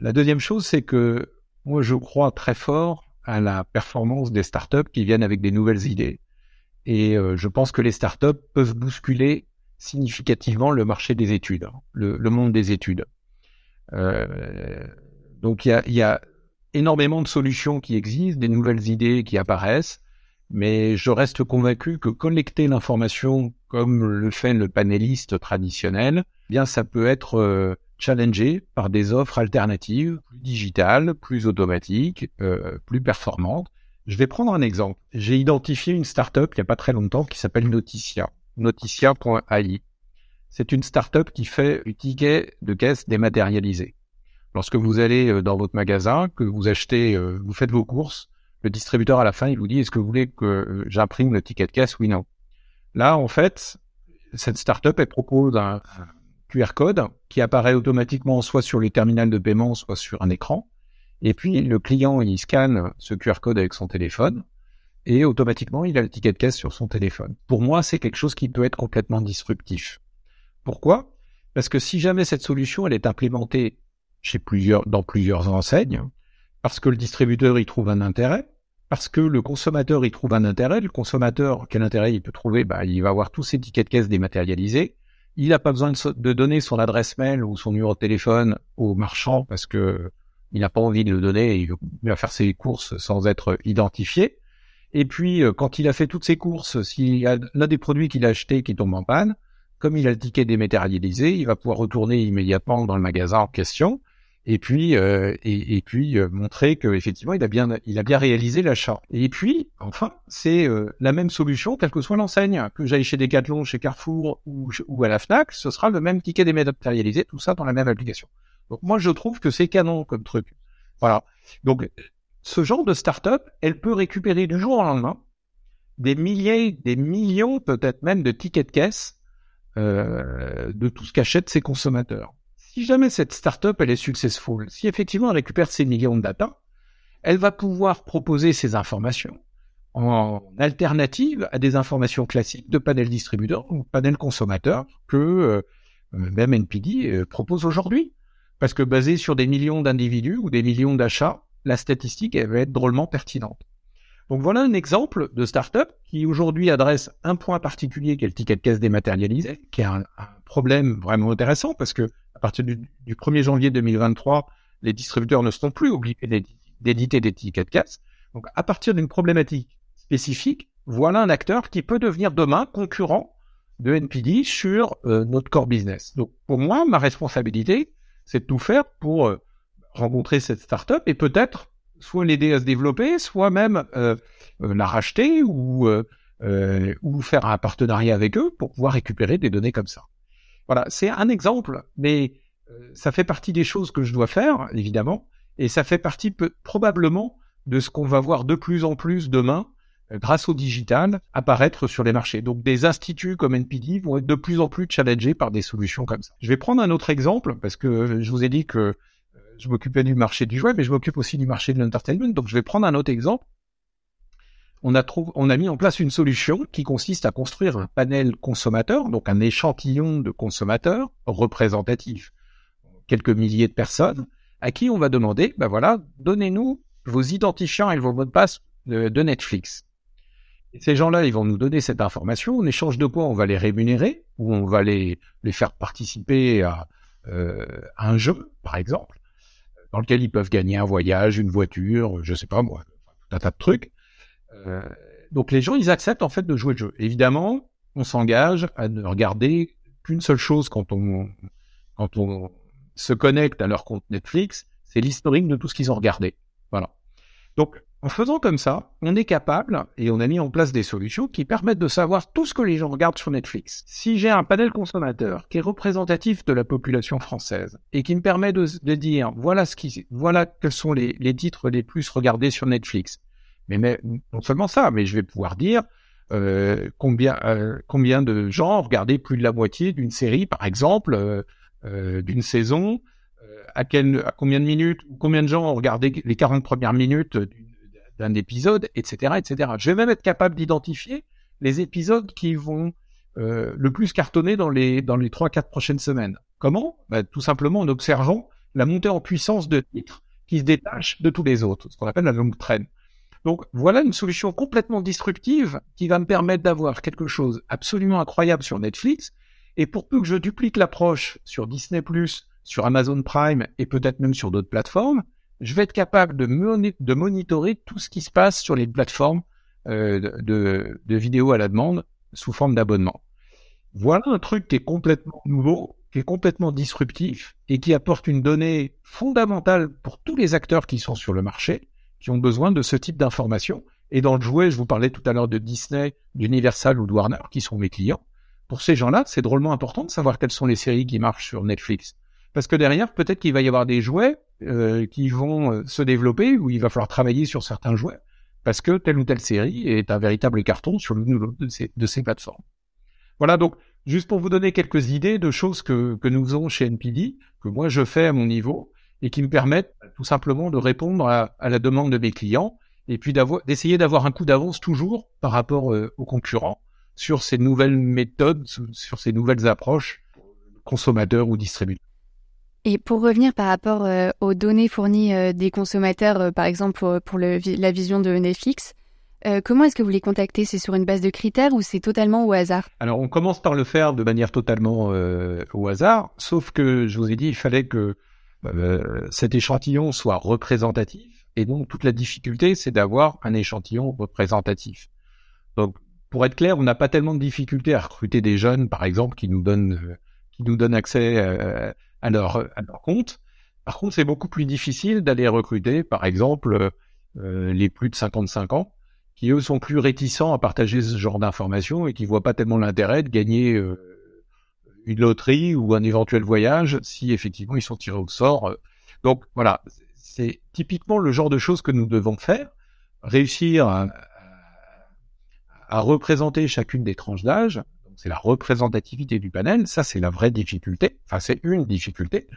La deuxième chose, c'est que moi je crois très fort à la performance des startups qui viennent avec des nouvelles idées. Et euh, je pense que les startups peuvent bousculer significativement le marché des études, le, monde des études. Euh, donc il y a énormément de solutions qui existent, des nouvelles idées qui apparaissent, mais je reste convaincu que collecter l'information comme le fait le panéliste traditionnel, eh bien ça peut être euh, challengé par des offres alternatives, plus digitales, plus automatiques, euh, plus performantes. Je vais prendre un exemple. J'ai identifié une startup il n'y a pas très longtemps qui s'appelle Noticia, noticia.ai. C'est une startup qui fait du ticket de caisse dématérialisé. Lorsque vous allez euh, dans votre magasin, que vous achetez, euh, vous faites vos courses, le distributeur à la fin, il vous dit est-ce que vous voulez que euh, j'imprime le ticket de caisse Oui, non. Là, en fait, cette startup, elle propose un QR code qui apparaît automatiquement soit sur les terminals de paiement, soit sur un écran. Et puis, le client, il scanne ce QR code avec son téléphone et automatiquement, il a le ticket de caisse sur son téléphone. Pour moi, c'est quelque chose qui peut être complètement disruptif. Pourquoi? Parce que si jamais cette solution, elle est implémentée chez plusieurs, dans plusieurs enseignes, parce que le distributeur y trouve un intérêt, parce que le consommateur y trouve un intérêt. Le consommateur, quel intérêt il peut trouver? Bah, Il va avoir tous ses tickets de caisse dématérialisés. Il n'a pas besoin de, donner son adresse mail ou son numéro de téléphone au marchand parce que il n'a pas envie de le donner. Il va faire ses courses sans être identifié. Et puis, euh, quand il a fait toutes ses courses, s'il y a l'un des produits qu'il a acheté qui tombe en panne, comme il a le ticket dématérialisé, il va pouvoir retourner immédiatement dans le magasin en question et puis euh, et, puis euh, montrer que effectivement il a bien il a bien réalisé l'achat. Et puis enfin c'est euh, la même solution quelle que soit l'enseigne que j'aille chez Decathlon, chez Carrefour ou, ou à la Fnac, ce sera le même ticket dématérialisé, tout ça dans la même application. Donc moi je trouve que c'est canon comme truc. Voilà. Donc ce genre de startup, elle peut récupérer du jour au lendemain des milliers, des millions, peut-être même de tickets de caisse de tout ce qu'achètent ses consommateurs si jamais cette startup elle est successful, si effectivement elle récupère ces millions de data, elle va pouvoir proposer ces informations en alternative à des informations classiques de panel distributeur ou panel consommateur que euh, même NPD euh, propose aujourd'hui. Parce que basé sur des millions d'individus ou des millions d'achats, la statistique elle va être drôlement pertinente. Donc voilà un exemple de startup qui aujourd'hui adresse un point particulier qui est le ticket de caisse dématérialisé, qui est un, problème vraiment intéressant parce que partir du, 1er janvier 2023, les distributeurs ne seront plus obligés d'éditer des tickets de caisse. Donc, à partir d'une problématique spécifique, voilà un acteur qui peut devenir demain concurrent de NPD sur euh, notre core business. Donc, pour moi, ma responsabilité, c'est de tout faire pour euh, rencontrer cette startup et peut-être soit l'aider à se développer, soit même euh, la racheter ou, ou faire un partenariat avec eux pour pouvoir récupérer des données comme ça. Voilà, c'est un exemple, mais euh, ça fait partie des choses que je dois faire, évidemment, et ça fait partie probablement de ce qu'on va voir de plus en plus demain, euh, grâce au digital, apparaître sur les marchés. Donc des instituts comme NPD vont être de plus en plus challengés par des solutions comme ça. Je vais prendre un autre exemple, parce que je vous ai dit que euh, je m'occupais du marché du jouet, mais je m'occupe aussi du marché de l'entertainment. Donc je vais prendre un autre exemple on a, mis en place une solution qui consiste à construire un panel consommateur, donc un échantillon de consommateurs représentatifs, quelques milliers de personnes, à qui on va demander, ben voilà, donnez-nous vos identifiants et vos mots de passe de, Netflix. Et ces gens-là, ils vont nous donner cette information, en échange de quoi on va les rémunérer, ou on va les, les faire participer à, euh, à un jeu, par exemple. dans lequel ils peuvent gagner un voyage, une voiture, je sais pas moi, tout un tas de trucs. Euh, donc les gens, ils acceptent en fait de jouer le jeu. Évidemment, on s'engage à ne regarder qu'une seule chose quand on quand on se connecte à leur compte Netflix, c'est l'historique de tout ce qu'ils ont regardé. Voilà. Donc en faisant comme ça, on est capable, et on a mis en place des solutions qui permettent de savoir tout ce que les gens regardent sur Netflix. Si j'ai un panel consommateur qui est représentatif de la population française et qui me permet de, dire voilà ce qui, voilà quels sont les, titres les plus regardés sur Netflix. Mais, mais non seulement ça, mais je vais pouvoir dire euh, combien euh, combien de gens ont regardé plus de la moitié d'une série, par exemple, euh, d'une saison, à, quel, à combien de minutes, combien de gens ont regardé les 40 premières minutes d'un épisode, etc., etc. Je vais même être capable d'identifier les épisodes qui vont euh, le plus cartonner dans les dans les trois quatre prochaines semaines. Comment? Bah, Tout simplement en observant la montée en puissance de titres qui se détachent de tous les autres, ce qu'on appelle la longue traîne. Donc voilà une solution complètement disruptive qui va me permettre d'avoir quelque chose absolument incroyable sur Netflix. Et pour peu que je duplique l'approche sur Disney+, sur Amazon Prime et peut-être même sur d'autres plateformes, je vais être capable de, de monitorer tout ce qui se passe sur les plateformes euh, de, de vidéos à la demande sous forme d'abonnement. Voilà un truc qui est complètement nouveau, qui est complètement disruptif et qui apporte une donnée fondamentale pour tous les acteurs qui sont sur le marché, qui ont besoin de ce type d'informations. Et dans le jouet, je vous parlais tout à l'heure de Disney, d'Universal ou de Warner, qui sont mes clients. Pour ces gens-là, c'est drôlement important de savoir quelles sont les séries qui marchent sur Netflix. Parce que derrière, peut-être qu'il va y avoir des jouets euh, qui vont euh, se développer, où il va falloir travailler sur certains jouets, parce que telle ou telle série est un véritable carton sur l'une ou l'autre de ces, de ces plateformes. Voilà, donc juste pour vous donner quelques idées de choses que, que nous faisons chez NPD, que moi je fais à mon niveau, et qui me permettent tout simplement de répondre à, à la demande de mes clients, et puis d'essayer d'avoir un coup d'avance toujours par rapport euh, aux concurrents sur ces nouvelles méthodes, sur ces nouvelles approches consommateurs ou distributeurs. Et pour revenir par rapport euh, aux données fournies euh, des consommateurs, euh, par exemple pour, le, la vision de Netflix, comment est-ce que vous les contactez? C'est sur une base de critères ou c'est totalement au hasard? Alors on commence par le faire de manière totalement au hasard, sauf que je vous ai dit il fallait que cet échantillon soit représentatif, et donc toute la difficulté c'est d'avoir un échantillon représentatif. Donc pour être clair, on n'a pas tellement de difficulté à recruter des jeunes, par exemple, qui nous donnent qui nous donnent accès à leur, à leur compte. Par contre, c'est beaucoup plus difficile d'aller recruter, par exemple, euh, les plus de 55 ans, qui eux sont plus réticents à partager ce genre d'informations et qui voient pas tellement l'intérêt de gagner euh, une loterie ou un éventuel voyage si effectivement ils sont tirés au sort. Donc voilà, c'est typiquement le genre de choses que nous devons faire, réussir à, représenter chacune des tranches d'âge, c'est la représentativité du panel. Ça, c'est la vraie difficulté. Enfin, c'est une difficulté.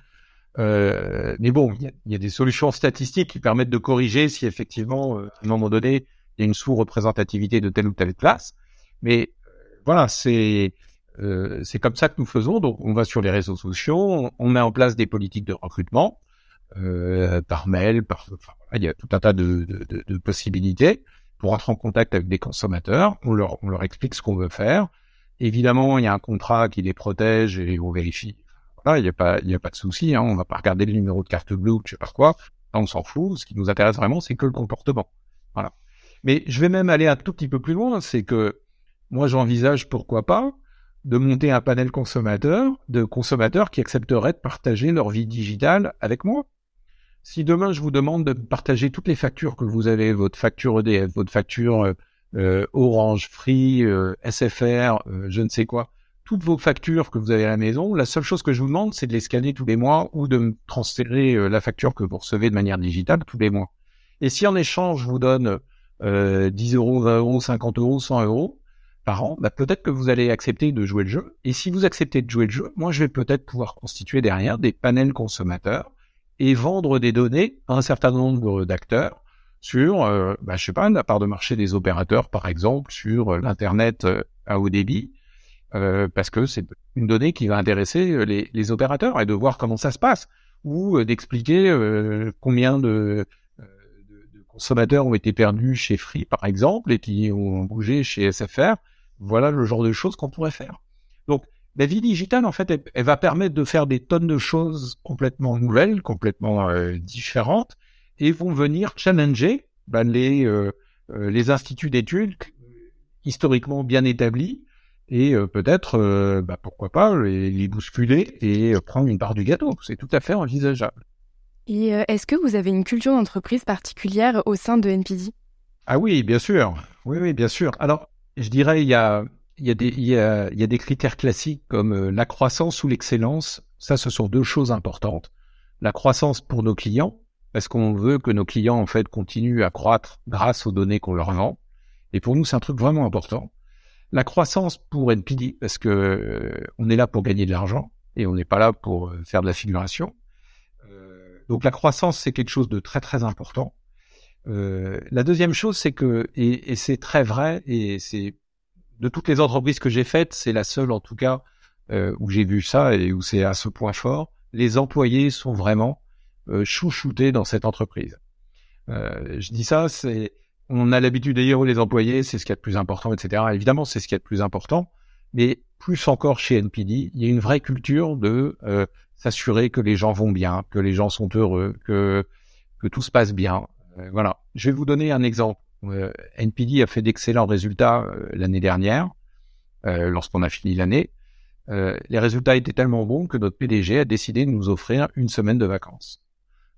Euh, mais bon, il y, a, des solutions statistiques qui permettent de corriger si effectivement, euh, à un moment donné, il y a une sous-représentativité de telle ou telle classe. Mais euh, voilà, c'est c'est comme ça que nous faisons. Donc, on va sur les réseaux sociaux, on, met en place des politiques de recrutement par mail, par enfin, il y a tout un tas de, de, de, possibilités pour entrer en contact avec des consommateurs. On leur on leur explique ce qu'on veut faire. Évidemment, il y a un contrat qui les protège et on vérifie. Voilà, il n'y a pas, il y a pas de souci. Hein, on va pas regarder le numéro de carte bleue, je sais pas quoi. on s'en fout. Ce qui nous intéresse vraiment, c'est que le comportement. Voilà. Mais je vais même aller un tout petit peu plus loin. C'est que moi, j'envisage pourquoi pas de monter un panel consommateur de consommateurs qui accepteraient de partager leur vie digitale avec moi. Si demain je vous demande de partager toutes les factures que vous avez, votre facture EDF, votre facture euh, euh, Orange, Free, euh, SFR, je ne sais quoi, toutes vos factures que vous avez à la maison, la seule chose que je vous demande, c'est de les scanner tous les mois ou de me transférer la facture que vous recevez de manière digitale tous les mois. Et si en échange, je vous donne 10 euros, 20 euros, 50 euros, 100 euros par an, bah peut-être que vous allez accepter de jouer le jeu. Et si vous acceptez de jouer le jeu, moi, je vais peut-être pouvoir constituer derrière des panels consommateurs et vendre des données à un certain nombre d'acteurs sur, euh, bah, je sais pas, la part de marché des opérateurs, par exemple, sur euh, l'internet euh, à haut débit, euh, parce que c'est une donnée qui va intéresser les, opérateurs et de voir comment ça se passe, ou d'expliquer combien de, consommateurs ont été perdus chez Free, par exemple, et qui ont bougé chez SFR. Voilà le genre de choses qu'on pourrait faire. Donc, la vie digitale, en fait, elle, va permettre de faire des tonnes de choses complètement nouvelles, complètement euh, différentes, et vont venir challenger ben, les, euh, euh, les instituts d'études historiquement bien établis, et peut-être, bah, pourquoi pas, les, les, bousculer et prendre une part du gâteau. C'est tout à fait envisageable. Et est-ce que vous avez une culture d'entreprise particulière au sein de NPD Ah oui, bien sûr. Oui, oui, bien sûr. Alors, je dirais, il y a, il y, a des, il, y a, des critères classiques comme euh, la croissance ou l'excellence. Ça, ce sont deux choses importantes. La croissance pour nos clients, parce qu'on veut que nos clients, en fait, continuent à croître grâce aux données qu'on leur vend. Et pour nous, c'est un truc vraiment important. La croissance pour NPD, parce que euh, on est là pour gagner de l'argent et on n'est pas là pour euh, faire de la figuration. donc la croissance, c'est quelque chose de très très important. La deuxième chose, c'est que, et, et c'est très vrai, et c'est de toutes les entreprises que j'ai faites, c'est la seule en tout cas euh, où j'ai vu ça et où c'est à ce point fort. Les employés sont vraiment euh, chouchoutés dans cette entreprise. Euh, je dis ça, c'est on a l'habitude d'ailleurs les employés, c'est ce qui est le plus important, etc. Évidemment, c'est ce qui est le plus important, mais plus encore chez NPD, il y a une vraie culture de euh, s'assurer que les gens vont bien, que les gens sont heureux, que que tout se passe bien. Euh, voilà. Je vais vous donner un exemple. Euh, NPD a fait d'excellents résultats euh, l'année dernière, lorsqu'on a fini l'année. les résultats étaient tellement bons que notre PDG a décidé de nous offrir une semaine de vacances.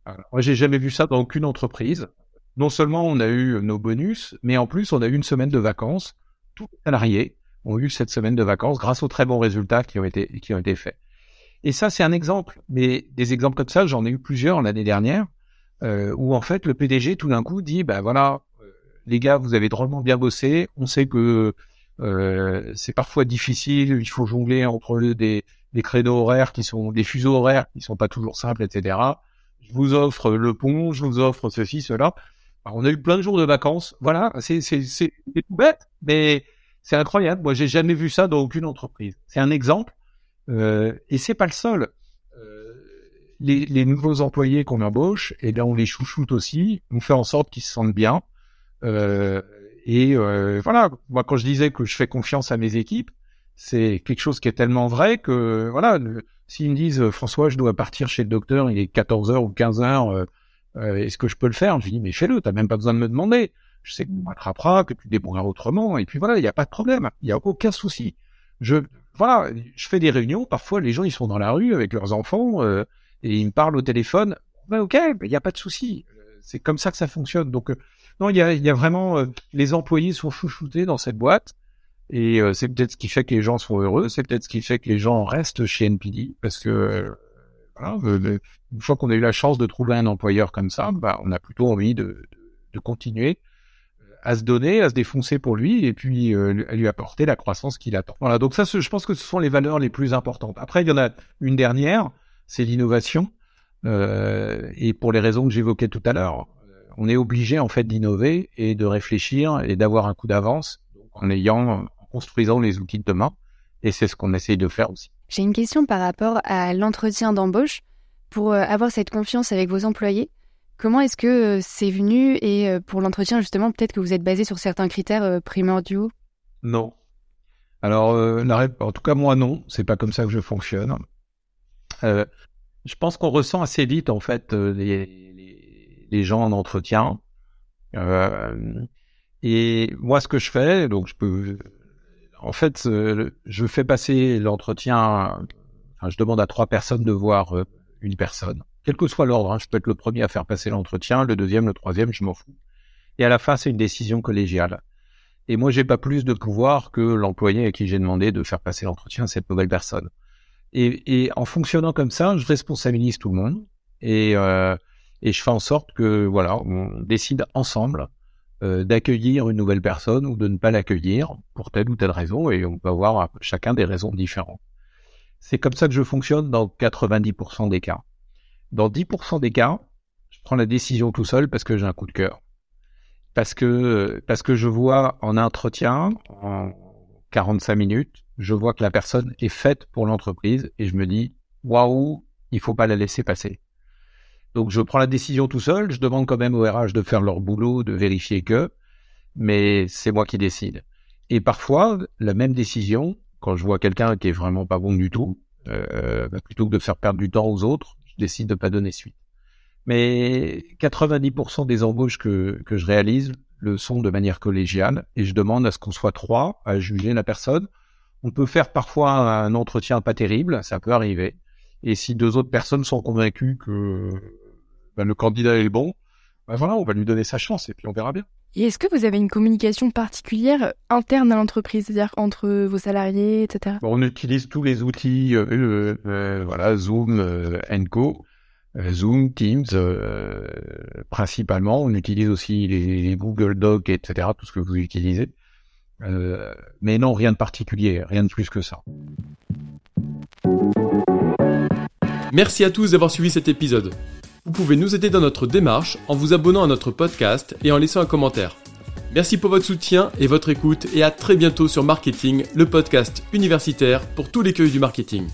Alors, moi, j'ai jamais vu ça dans aucune entreprise. Non seulement on a eu nos bonus, mais en plus on a eu une semaine de vacances. Tous les salariés ont eu cette semaine de vacances grâce aux très bons résultats qui ont été qui ont été faits. Et ça, c'est un exemple. Mais des exemples comme ça, j'en ai eu plusieurs l'année dernière, euh, où en fait le PDG tout d'un coup dit, ben voilà, les gars, vous avez drôlement bien bossé. On sait que euh, c'est parfois difficile. Il faut jongler entre des, des créneaux horaires qui sont des fuseaux horaires qui sont pas toujours simples, etc. Je vous offre le pont, je vous offre ceci, cela. on a eu plein de jours de vacances. Voilà, c'est c'est c'est tout bête, mais c'est incroyable. Moi, j'ai jamais vu ça dans aucune entreprise. C'est un exemple, euh, et c'est pas le seul. Euh, les, les, nouveaux employés qu'on embauche, et là on les chouchoute aussi, on fait en sorte qu'ils se sentent bien. Euh, et euh, voilà, moi quand je disais que je fais confiance à mes équipes, c'est quelque chose qui est tellement vrai que voilà, s'ils me disent François, je dois partir chez le docteur, il est 14h ou 15h, euh, est-ce que je peux le faire? Je dis mais fais-le, t'as même pas besoin de me demander. Je sais que tu m'attraperas, que tu débrouilleras autrement, et puis voilà, il n'y a pas de problème, il n'y a aucun souci. Je voilà, je fais des réunions, parfois les gens ils sont dans la rue avec leurs enfants et ils me parlent au téléphone. Ben ok, il n'y a pas de souci. C'est comme ça que ça fonctionne. Donc non, il y a, y a vraiment euh, les employés sont chouchoutés dans cette boîte et euh, c'est peut-être ce qui fait que les gens sont heureux. C'est peut-être ce qui fait que les gens restent chez NPD parce que euh, voilà, une fois qu'on a eu la chance de trouver un employeur comme ça, bah, on a plutôt envie de, de, continuer à se donner, à se défoncer pour lui et puis à lui apporter la croissance qu'il attend. Voilà, donc ça, je pense que ce sont les valeurs les plus importantes. Après, il y en a une dernière, c'est l'innovation. Euh, et pour les raisons que j'évoquais tout à l'heure, on est obligé en fait d'innover et de réfléchir et d'avoir un coup d'avance en ayant, en construisant les outils de demain. Et c'est ce qu'on essaye de faire aussi. J'ai une question par rapport à l'entretien d'embauche. Pour euh, avoir cette confiance avec vos employés, comment est-ce que euh, c'est venu Et pour l'entretien, justement, peut-être que vous êtes basé sur certains critères primordiaux? Non. Alors, en tout cas, moi, non. C'est pas comme ça que je fonctionne. Je pense qu'on ressent assez vite, en fait, les, les gens en entretien. Euh, et moi, ce que je fais, donc je peux, en fait, euh, je fais passer l'entretien. Enfin, je demande à trois personnes de voir euh, une personne, quel que soit l'ordre. Hein, je peux être le premier à faire passer l'entretien, le deuxième, le troisième, je m'en fous. Et à la fin, c'est une décision collégiale. Et moi, j'ai pas plus de pouvoir que l'employé à qui j'ai demandé de faire passer l'entretien à cette nouvelle personne. Et, et, en fonctionnant comme ça, je responsabilise tout le monde. Et euh, et je fais en sorte que voilà, on décide ensemble euh, d'accueillir une nouvelle personne ou de ne pas l'accueillir pour telle ou telle raison, et on peut avoir chacun des raisons différentes. C'est comme ça que je fonctionne dans 90% des cas. Dans 10% des cas, je prends la décision tout seul parce que j'ai un coup de cœur. Parce que, parce que je vois en entretien, en 45 minutes, je vois que la personne est faite pour l'entreprise et je me dis, waouh, il faut pas la laisser passer. Donc je prends la décision tout seul, je demande quand même au RH de faire leur boulot, de vérifier que, mais c'est moi qui décide. Et parfois, la même décision Quand je vois quelqu'un qui est vraiment pas bon du tout, euh, bah, plutôt que de faire perdre du temps aux autres, je décide de pas donner suite. Mais 90% des embauches que, que je réalise le sont de manière collégiale et je demande à ce qu'on soit trois à juger la personne. On peut faire parfois un entretien pas terrible, ça peut arriver. Et si deux autres personnes sont convaincues que bah, le candidat est le bon, bah voilà, on va lui donner sa chance et puis on verra bien. Et est-ce que vous avez une communication particulière interne à l'entreprise, c'est-à-dire entre vos salariés, etc. on utilise tous les outils, euh, euh, euh voilà, Zoom, euh, Co, euh, Zoom, Teams, principalement. On utilise aussi les, les, Google Docs, etc. Tout ce que vous utilisez. Mais non, rien de particulier, rien de plus que ça. Merci à tous d'avoir suivi cet épisode. Vous pouvez nous aider dans notre démarche en vous abonnant à notre podcast et en laissant un commentaire. Merci pour votre soutien et votre écoute et à très bientôt sur Marketing, le podcast universitaire pour tous les cueils du marketing.